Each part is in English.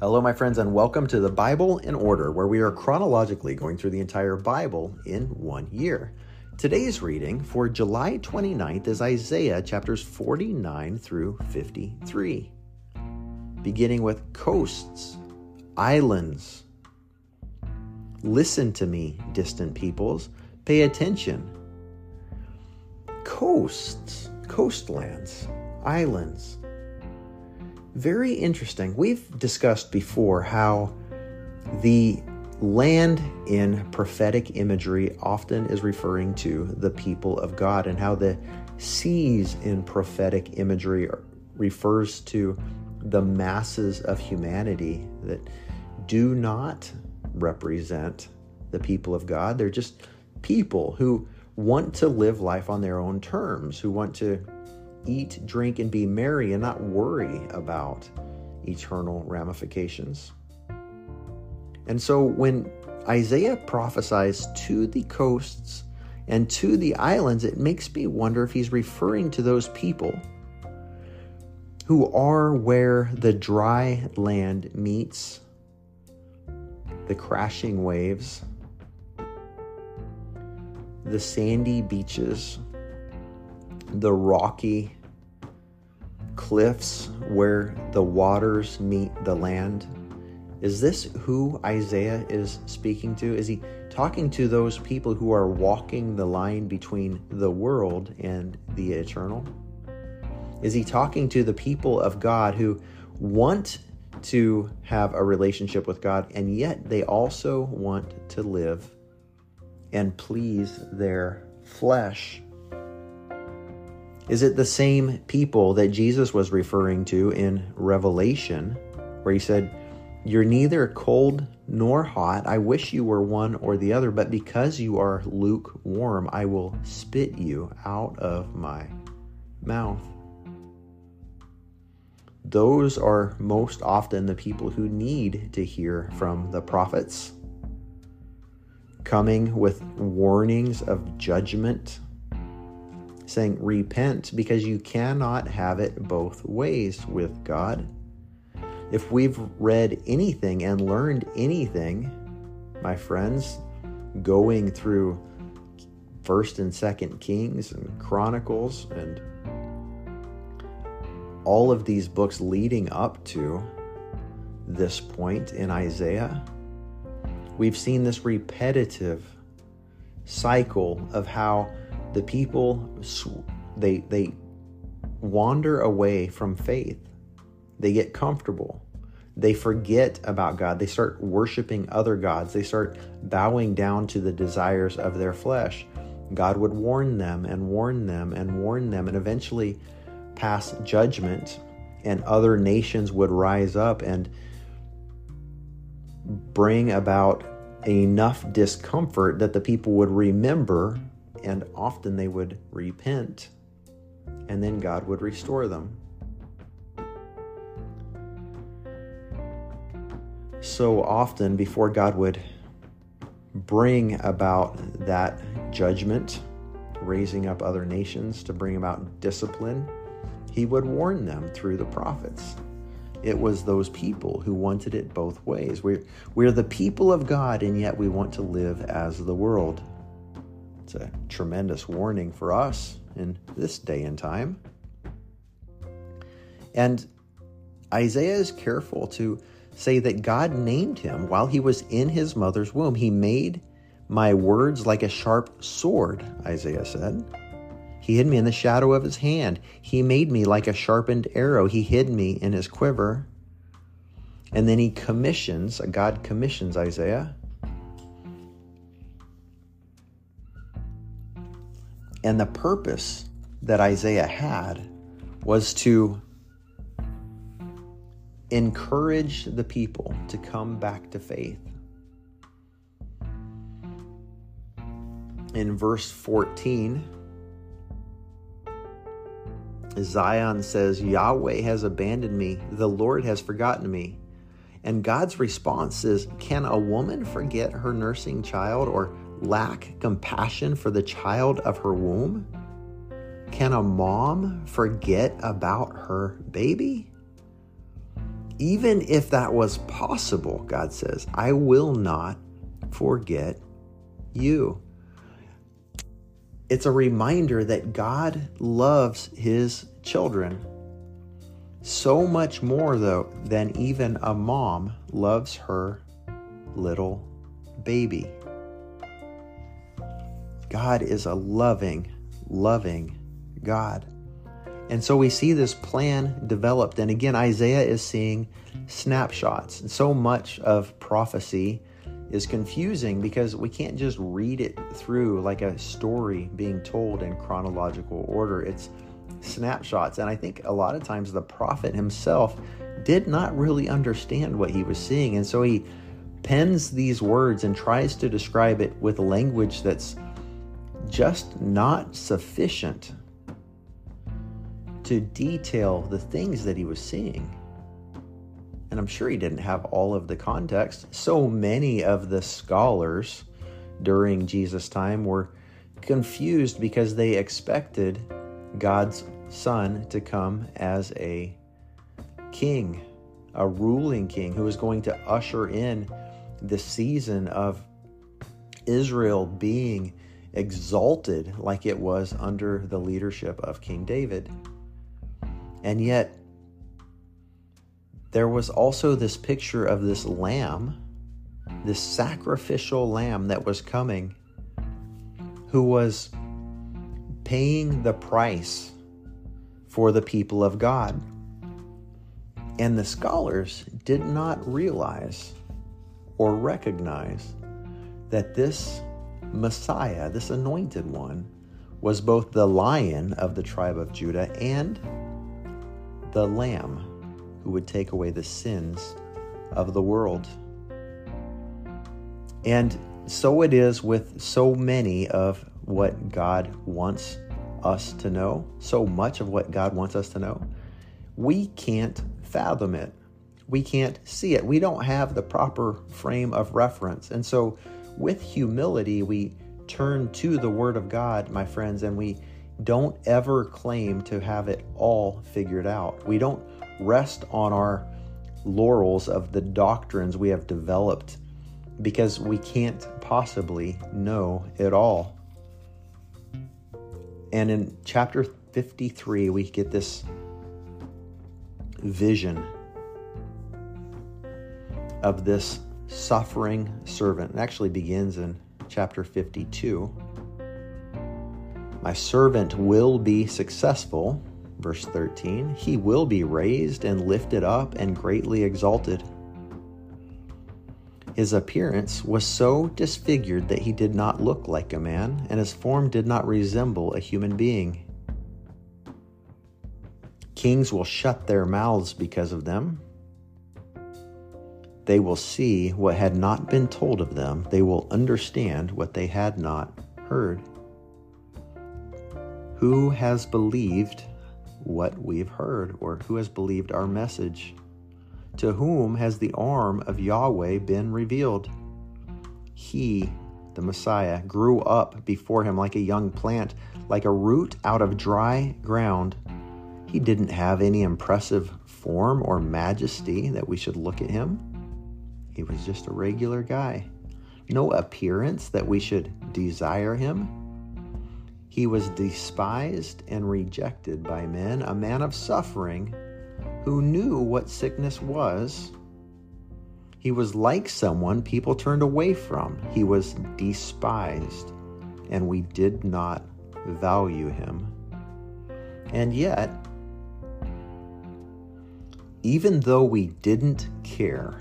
Hello, my friends, and welcome to the Bible in Order, where we are chronologically going through the entire Bible in one year. Today's reading for July 29th is Isaiah chapters 49 through 53, beginning with coasts, islands. Listen to me, distant peoples, pay attention. Coasts, coastlands, islands very interesting. We've discussed before how the land in prophetic imagery often is referring to the people of God, and how the seas in prophetic imagery refers to the masses of humanity that do not represent the people of God. They're just people who want to live life on their own terms, who want to eat, drink, and be merry and not worry about eternal ramifications. And so when Isaiah prophesies to the coasts and to the islands, it makes me wonder if he's referring to those people who are where the dry land meets the crashing waves, the sandy beaches the rocky cliffs where the waters meet the land? Is this who Isaiah is speaking to? Is he talking to those people who are walking the line between the world and the eternal? Is he talking to the people of God who want to have a relationship with God and yet they also want to live and please their flesh? Is it the same people that Jesus was referring to in Revelation, where he said, You're neither cold nor hot. I wish you were one or the other, but because you are lukewarm, I will spit you out of my mouth. Those are most often the people who need to hear from the prophets, coming with warnings of judgment saying, Repent, because you cannot have it both ways with God. If we've read anything and learned anything, my friends, going through First and Second Kings and Chronicles and all of these books leading up to this point in Isaiah, we've seen this repetitive cycle of how the people they they wander away from faith. They get comfortable. They forget about God. They start worshiping other gods. They start bowing down to the desires of their flesh. God would warn them and warn them and warn them and eventually pass judgment, and other nations would rise up and bring about enough discomfort that the people would remember and often they would repent, and then God would restore them. So often, before God would bring about that judgment, raising up other nations to bring about discipline, he would warn them through the prophets. It was those people who wanted it both ways. We're, we're the people of God, and yet we want to live as the world. It's a tremendous warning for us in this day and time. And Isaiah is careful to say that God named him while he was in his mother's womb. He made my words like a sharp sword, Isaiah said. He hid me in the shadow of his hand. He made me like a sharpened arrow. He hid me in his quiver. And then he commissions, God commissions Isaiah And the purpose that Isaiah had was to encourage the people to come back to faith. In verse 14, Zion says, Yahweh has abandoned me, the Lord has forgotten me. And God's response is, Can a woman forget her nursing child or lack compassion for the child of her womb? Can a mom forget about her baby? even if that was possible, God says, I will not forget you. It's a reminder that God loves his children so much more, though, than even a mom loves her little baby. God is a loving, loving God. And so we see this plan developed. And again, Isaiah is seeing snapshots. And so much of prophecy is confusing because we can't just read it through like a story being told in chronological order. It's snapshots. And I think a lot of times the prophet himself did not really understand what he was seeing. And so he pens these words and tries to describe it with language that's just not sufficient to detail the things that he was seeing. And I'm sure he didn't have all of the context. So many of the scholars during Jesus' time were confused because they expected God's son to come as a king, a ruling king who was going to usher in the season of Israel being exalted like it was under the leadership of King David. And yet, there was also this picture of this lamb, this sacrificial lamb that was coming, who was paying the price for the people of God. And the scholars did not realize or recognize that this Messiah, this anointed one, was both the lion of the tribe of Judah and the Lamb who would take away the sins of the world. And so it is with so many of what God wants us to know, so much of what God wants us to know. We can't fathom it. We can't see it. We don't have the proper frame of reference. And so, with humility, we turn to the Word of God, my friends, and we don't ever claim to have it all figured out. We don't rest on our laurels of the doctrines we have developed because we can't possibly know it all. And in chapter 53, we get this vision of this suffering servant. It actually begins in chapter 52. My servant will be successful. Verse 13, he will be raised and lifted up and greatly exalted. His appearance was so disfigured that he did not look like a man, and his form did not resemble a human being. Kings will shut their mouths because of them. They will see what had not been told of them. They will understand what they had not heard. Who has believed what we've heard, or who has believed our message? To whom has the arm of Yahweh been revealed? He, the Messiah, grew up before him like a young plant, like a root out of dry ground. He didn't have any impressive form or majesty that we should look at him. He was just a regular guy. No appearance that we should desire him. He was despised and rejected by men, a man of suffering who knew what sickness was. He was like someone people turned away from. He was despised, and we did not value him. And yet, even though we didn't care,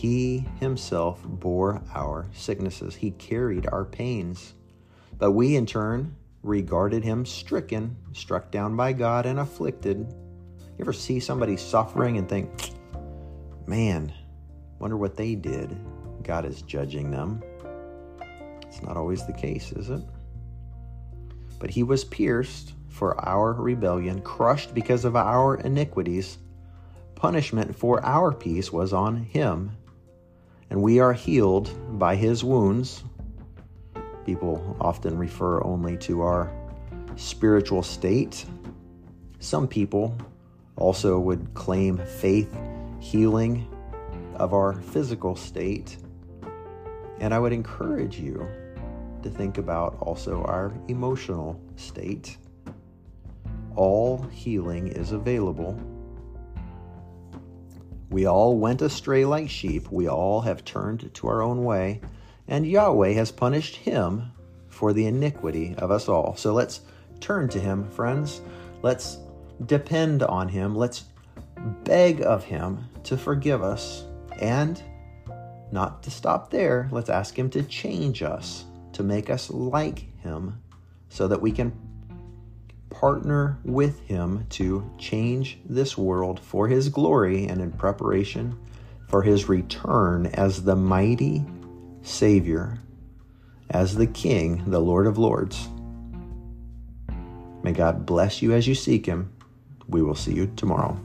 he himself bore our sicknesses. He carried our pains. But we, in turn, regarded him stricken, struck down by God, and afflicted. You ever see somebody suffering and think, man, wonder what they did? God is judging them. It's not always the case, is it? But he was pierced for our rebellion, crushed because of our iniquities. Punishment for our peace was on him, and we are healed by his wounds people often refer only to our spiritual state. Some people, also would claim faith healing of our physical state. And I would encourage you to think about also our emotional state. All healing is available. We all went astray like sheep. We all have turned to our own way, and Yahweh has punished him for the iniquity of us all. So let's turn to him, friends. Let's depend on him. Let's beg of him to forgive us and not to stop there. Let's ask him to change us, to make us like him, so that we can partner with him to change this world for his glory and in preparation for his return as the mighty Savior, as the King, the Lord of Lords. May God bless you as you seek him. We will see you tomorrow.